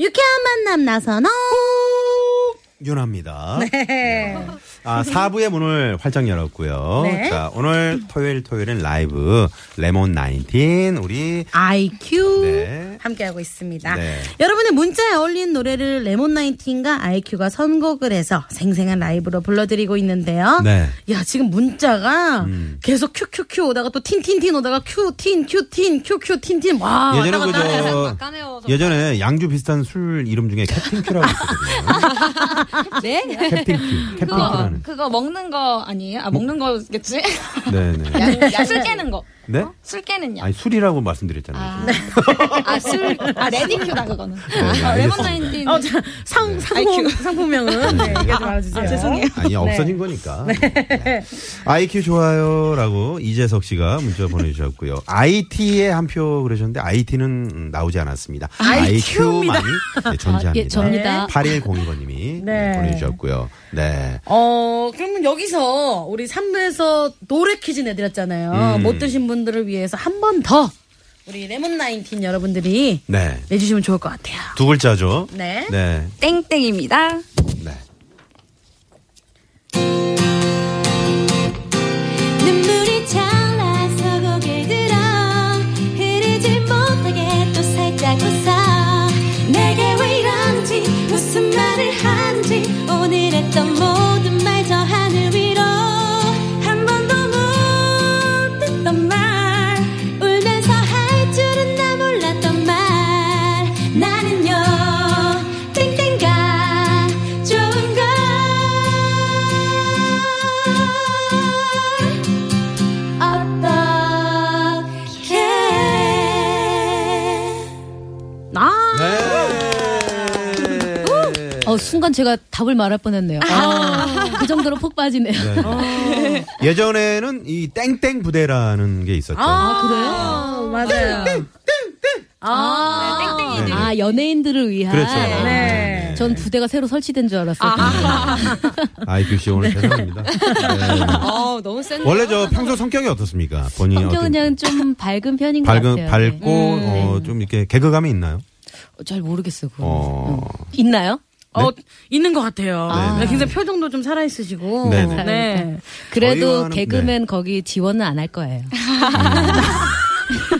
유쾌한 만남 나선호. 윤합니다. 네. 아, 4부의 문을 활짝 열었고요. 네. 자, 오늘 토요일 토요일은 라이브 레몬 19 우리 IQ 네. 함께하고 있습니다. 네. 여러분의 문자에 어울리는 노래를 레몬 나인틴과 IQ가 선곡을 해서 생생한 라이브로 불러드리고 있는데요. 네. 야 지금 문자가 음. 계속 큐큐큐 오다가 또 틴틴틴 오다가 큐틴 큐틴 큐큐 틴틴 와 예전에 왔다 갔다 하네요. 그저 예전에 양주 비슷한 술 이름 중에 캡틴 큐라고 있었거든요. 네? 캡틴 큐. 캡틴 그거, 큐라는. 그거 먹는 거 아니에요? 아, 먹는 거겠지? 네, 네. 술 깨는 거. 네? 술 깨는요? 아니, 술이라고 말씀드렸잖아요. 아, 아, 술, 아, 레디큐다, 그거는. 네, 아, 레몬. 나인틴. 어, 자, 상, 상품, IQ. 상품명은 네, 얘기 좀 알아주세요. 죄송해요. 아니 없어진 거니까. 네. IQ 좋아요라고 이재석 씨가 문자 보내주셨고요. IT에 한 표 그러셨는데 IT는 나오지 않았습니다. IQ만이 네, 존재합니다. 예, 접니다. 8102번님이 네. 보내주셨고요. 네. 어, 그러면 여기서 우리 3부에서 노래 퀴즈 내드렸잖아요. 음. 못 드신 분 들을 위해서 한 번 더 우리 레몬 나인틴 여러분들이 네. 내주시면 좋을 것 같아요. 두 글자죠. 네. 네. 땡땡입니다. 순간 제가 답을 말할 뻔했네요. 아, 그 정도로 폭 빠지네요. 네. 예전에는 이 땡땡 부대라는 게 있었죠. 아, 그래요? 맞아요. 아, 네. 아, 연예인들을 위한. 그렇죠. 네. 전 부대가 새로 설치된 줄 알았어요. IQ 씨 오늘 죄송합니다. 네. 어, 너무 센 원래 저 평소 성격이 어떻습니까? 본인이 성격 어떤- 그냥 좀 밝은 편인 것 밝은 같아요. 밝고 네. 어, 좀 이렇게 개그감이 있나요? 어, 잘 모르겠어요. 어. 있나요? 어, 있는 것 같아요. 네, 네. 굉장히 표정도 좀 살아있으시고. 네, 네. 네. 그래도 저희와는- 개그맨 거기 지원은 안 할 거예요.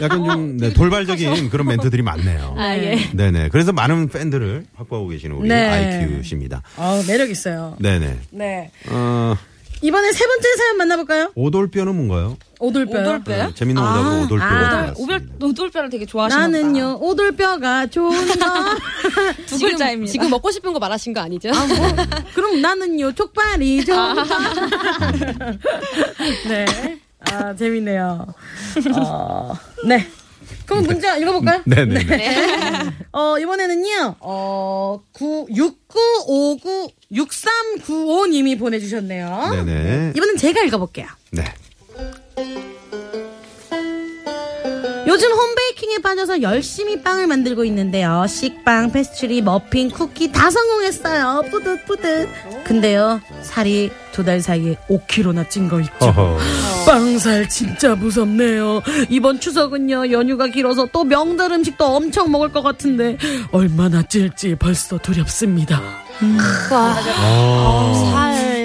약간 좀 네, 돌발적인 그런 멘트들이 많네요. 아, 예. 네네. 그래서 많은 팬들을 확보하고 계시는 우리 네. IQ 씨입니다. 어, 매력 있어요. 네네. 네. 어, 이번에 세 번째 사연 만나볼까요? 오돌뼈는 뭔가요? 오돌뼈요. 오돌뼈요? 네, 재밌는 거라고 오돌뼈. 아, 오돌, 오돌뼈를 되게 좋아하시나 보다. 나는요, 오돌뼈가 좋은 거. 두 글자입니다. 지금 먹고 싶은 거 말하신 거 아니죠? 그럼 나는요, 족발이 좋은 거. 네. 아, 재밌네요. 어, 네. 그럼 문자 읽어볼까요? 네네 네. 어, 이번에는요, 어, 9, 6959, 6395님이 보내주셨네요. 네네. 이번엔 제가 읽어볼게요. 네. 요즘 홈베이킹에 빠져서 열심히 빵을 만들고 있는데요. 식빵, 페스츄리, 머핀, 쿠키 다 성공했어요. 뿌듯뿌듯. 근데요, 살이 두 달 사이에 5kg나 찐 거 있죠. 빵살 진짜 무섭네요. 이번 추석은요, 연휴가 길어서 또 명절 음식도 엄청 먹을 것 같은데, 얼마나 찔지 벌써 두렵습니다. 어.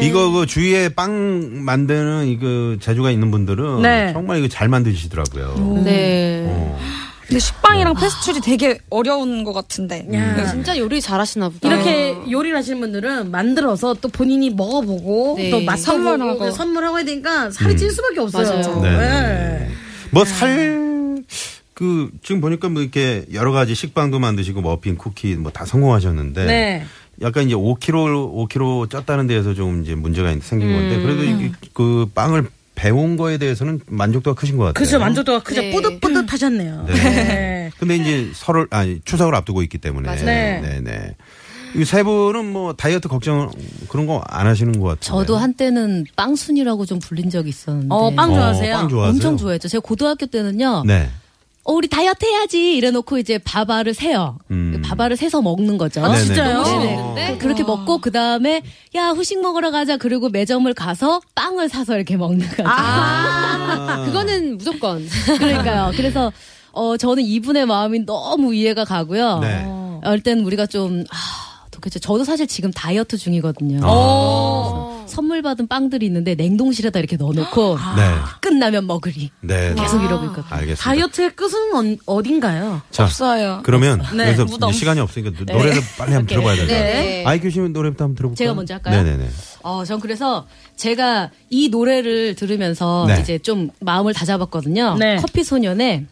이거 그 주위에 빵 만드는 이거 재주가 있는 분들은 네. 정말 이거 잘 만드시더라고요. 네. 어. 근데 식빵이랑 페스츄리 되게 어려운 것 같은데. 야. 진짜 요리 잘하시나 보다. 이렇게 요리를 하시는 분들은 만들어서 또 본인이 먹어보고 네. 또 맛보고 선물하고. 해야 되니까 살이 찔 수밖에 없어요. 맞아요. 네. 네. 뭐 살, 그, 지금 보니까 뭐 이렇게 여러 가지 식빵도 만드시고 머핀, 쿠키 뭐 다 성공하셨는데. 네. 약간 이제 5kg 5kg 쪘다는 데에서 좀 이제 문제가 생긴 건데 그래도 이- 그 빵을 배운 거에 대해서는 만족도가 크신 것 같아요. 그죠 만족도가 크죠 네. 뿌듯뿌듯 하셨네요. 네. 네. 근데 이제 설을 아니 추석을 앞두고 있기 때문에 맞아요. 네. 네, 네. 이세 분은 뭐 다이어트 걱정 그런 거 안 하시는 것 같아요. 저도 한때는 빵순이라고 좀 불린 적이 있었는데. 어, 빵 좋아하세요? 빵 좋아하세요? 엄청 좋아했죠. 제가 고등학교 때는요. 네. 어, 우리 다이어트 해야지 이래놓고 이제 밥알을 세요. 음. 밥알을 세서 먹는 거죠. 아. 진짜요? 그- 그렇게 먹고 그 다음에 야 후식 먹으러 가자. 그리고 매점을 가서 빵을 사서 이렇게 먹는 거죠. 아, 그거는 무조건. 그러니까요. 그래서 어 저는 이분의 마음이 너무 이해가 가고요. 네. 어떨 땐 우리가 좀 아, 어떻게 저도 사실 지금 다이어트 중이거든요. 어. 선물 받은 빵들이 있는데 냉동실에다 이렇게 넣어놓고 네. 끝나면 먹으리. 네. 계속 이러고 있거든요. 알겠습니다. 다이어트의 끝은 어, 딘가요 자, 없어요. 그러면 네. 그래서 이제 시간이 없으니까 노- 노래를 빨리 한번 들어봐야 되죠. 네. 아이큐 씨 노래부터 한번 들어볼까요? 제가 먼저 할까요? 네네네. 어, 전 그래서 제가 이 노래를 들으면서 네. 이제 좀 마음을 다잡았거든요. 네. 커피 소년의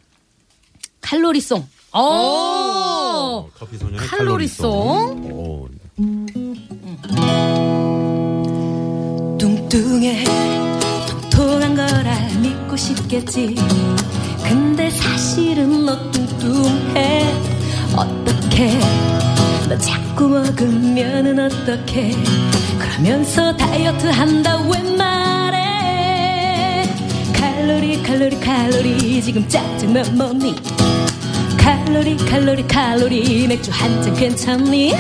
칼로리송. 오. 커피 소년의 칼로리송. 오. 뚱뚱해. 통통한 거라 믿고 싶겠지. 근데 사실은 너 뚱뚱해. 어떡해? 너 자꾸 먹으면은 어떡해? 그러면서 다이어트 한다 왜 말해? 칼로리 칼로리 칼로리. 지금 짜증나 뭐니. 칼로리 칼로리 칼로리. 맥주 한 잔 괜찮니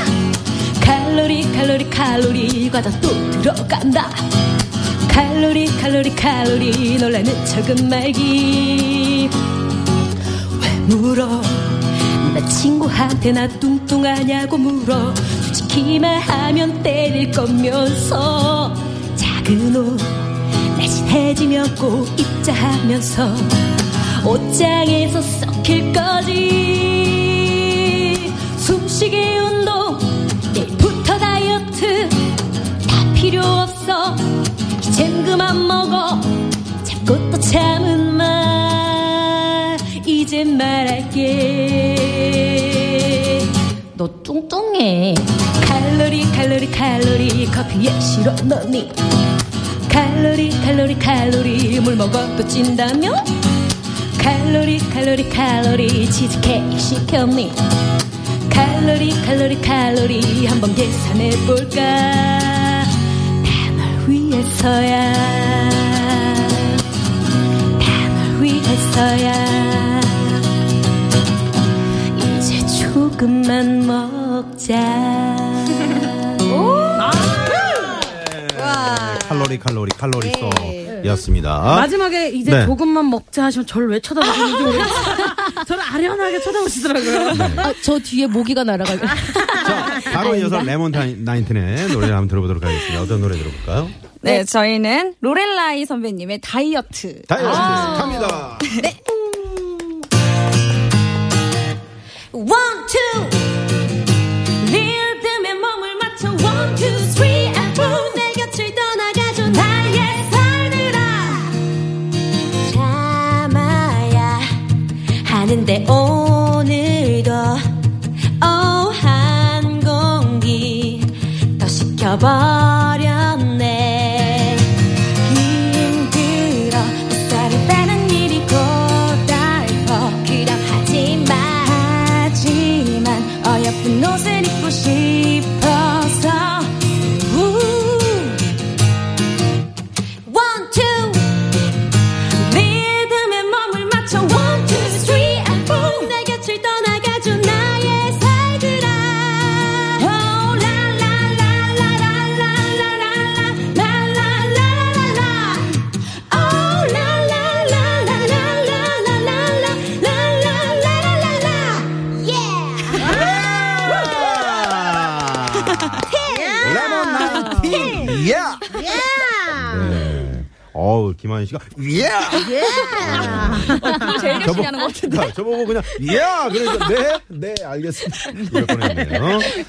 칼로리 칼로리 칼로리 과자 또 들어간다. 칼로리 칼로리 칼로리 놀라는 척은 말기. 왜 물어? 나 친구한테 나 뚱뚱하냐고 물어. 솔직히 말하면 때릴 거면서. 작은 옷 날씬해지면 꼭 입자 하면서 옷장에서 썩힐 거지 참은 말 이젠 말할게. 너 뚱뚱해. 칼로리 칼로리 칼로리 커피에 실어 넣니. 칼로리 칼로리 칼로리 물 먹어도 찐다며? 칼로리 칼로리 칼로리 치즈케이크 시켰니? 칼로리 칼로리 칼로리 한번 계산해 볼까? 다 널 위해서야. 다 널 위해서야. 이제 조금만 먹자 칼로리 칼로리 칼로리송이었습니다. 마지막에 이제 네. 조금만 먹자 하시면 저를 왜 쳐다보시는지 모르겠어요. 저를 아련하게 쳐다보시더라고요. 아, 저 뒤에 모기가 날아가요. 자, 바로 이어서 레몬 타인- 나인틴의 노래를 한번 들어보도록 하겠습니다. 어떤 노래 들어볼까요? 네, 저희는 로렐라이 선배님의 다이어트. 다이어트 아. 갑니다. One, two. 리 하는데 오늘도 오한 공기 더 시켜버 어우, 김한희 씨가, 예! 제일 열심히 하는 것 같은데. 자, 저보고 그냥, 예! 그래서, 네, 네, 알겠습니다. 이럴 뻔했네요. 네.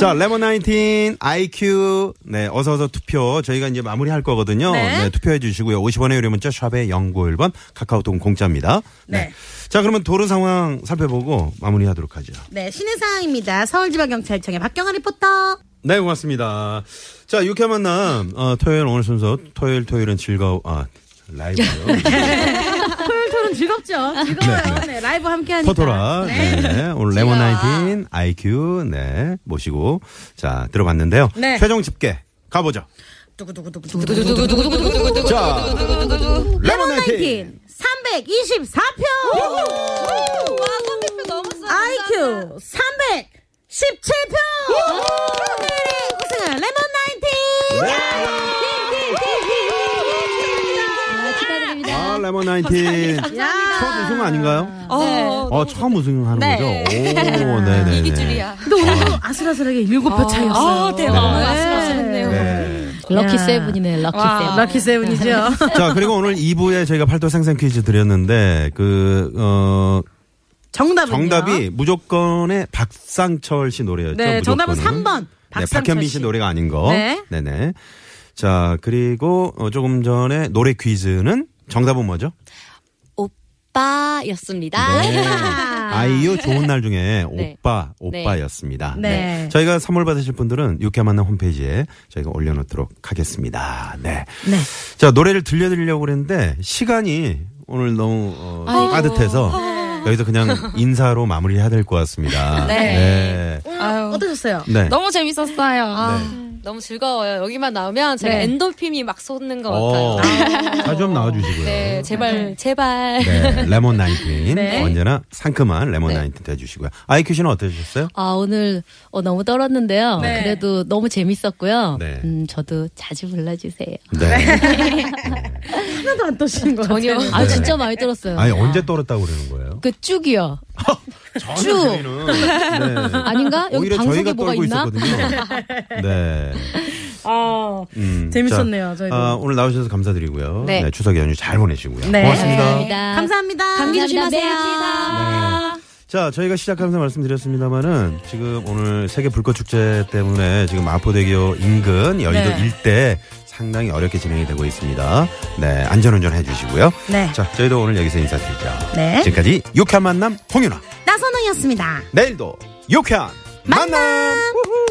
자, 레몬 나인틴, IQ, 네, 어서어서 투표. 저희가 이제 마무리 할 거거든요. 네. 투표해 주시고요. 50원의 유료 문자, 샵의 0951번, 카카오톡 공짜입니다. 네. 네. 자, 그러면 도로 상황 살펴보고 마무리 하도록 하죠. 네, 신의 상황입니다. 서울지방경찰청의 박경아 리포터. 네, 고맙습니다. 자, 육회 만남, 어, 토요일 오늘 순서, 토요일, 토요일은 즐거워, 아, 라이브요. 토요일, 토요일은 즐겁죠. 즐거워요. 네, 네. 네, 라이브 함께 하니까. 포토라, 네. 네. 네. 오늘 레몬나인틴, IQ, 네, 모시고, 자, 들어봤는데요. 네. 최종 집계, 가보죠. 자, 레몬나인틴 324표! 와, 300표 넘었어. IQ 300! 317표. 오늘의 우승은 레몬 나인틴. 축하드립니다. 아, 레몬 나인틴. 야. 첫 우승 아닌가요? 어, 어, 처음 우승하는 네. 거죠? 오, 네네. 이기 줄이야. 근데 오늘도 아슬아슬하게 7표 차이였어요. 아, 대박. 네. 아슬아슬했네요. 네. Lucky 야. Seven이네, lucky 와. Seven. Lucky seven이죠. 자, 그리고 오늘 2부에 저희가 팔도 생생 퀴즈 드렸는데, 그, 어, 정답은요? 정답이 무조건의 박상철 씨 노래였죠. 네, 정답은 무조건은. 3번. 네, 박상철 박현빈 씨 노래가 아닌 거. 네. 네네. 자, 그리고 어, 조금 전에 노래 퀴즈는 정답은 뭐죠? 오빠였습니다. 네. 아이유 좋은 날 중에 네. 오빠, 네. 오빠였습니다. 네. 저희가 선물 받으실 분들은 육회 만남 홈페이지에 저희가 올려놓도록 하겠습니다. 네. 네. 자, 노래를 들려드리려고 그랬는데 시간이 오늘 너무 어, 빠듯해서 여기서 그냥 인사로 마무리해야 될 것 같습니다. 네. 네. 아유, 어떠셨어요? 네. 너무 재밌었어요. 아, 너무 즐거워요. 여기만 나오면 제가 네. 엔돌핀이 막 솟는 것 어, 같아요. 자주 좀 나와주시고요. 네, 제발, 제발. 네, 레몬 나인틴. 네. 언제나 상큼한 레몬 네. 나인틴 돼주시고요. 아이큐 씨는 어떠셨어요? 아, 오늘 어, 너무 떨었는데요. 네. 그래도 너무 재밌었고요. 네. 음, 저도 자주 불러주세요. 네. 하나도 안 떠시는 거 전혀. 같아요. 아, 진짜 많이 떨었어요. 아니, 언제 떨었다고 그러는 거예요? 그 쭉이요. 쭉. 네. 아닌가? 여기 오히려 방송에 저희가 뭐가 떨고 있나? 있었거든요. 네. 아, 음, 재밌었네요, 자, 저희도. 아, 오늘 나오셔서 감사드리고요. 네. 네. 추석 연휴 잘 보내시고요. 네. 고맙습니다. 감사합니다. 감사합니다. 감기 조심하세요. 네. 자, 저희가 시작하면서 말씀드렸습니다만은 지금 오늘 세계 불꽃 축제 때문에 지금 마포대교 인근 여의도 네. 일대 상당히 어렵게 진행이 되고 있습니다. 네, 안전운전 해주시고요. 네. 자, 저희도 오늘 여기서 인사드리죠. 네. 지금까지 유쾌한 만남 홍윤아. 나선홍이었습니다. 내일도 유쾌한 만남. 우후.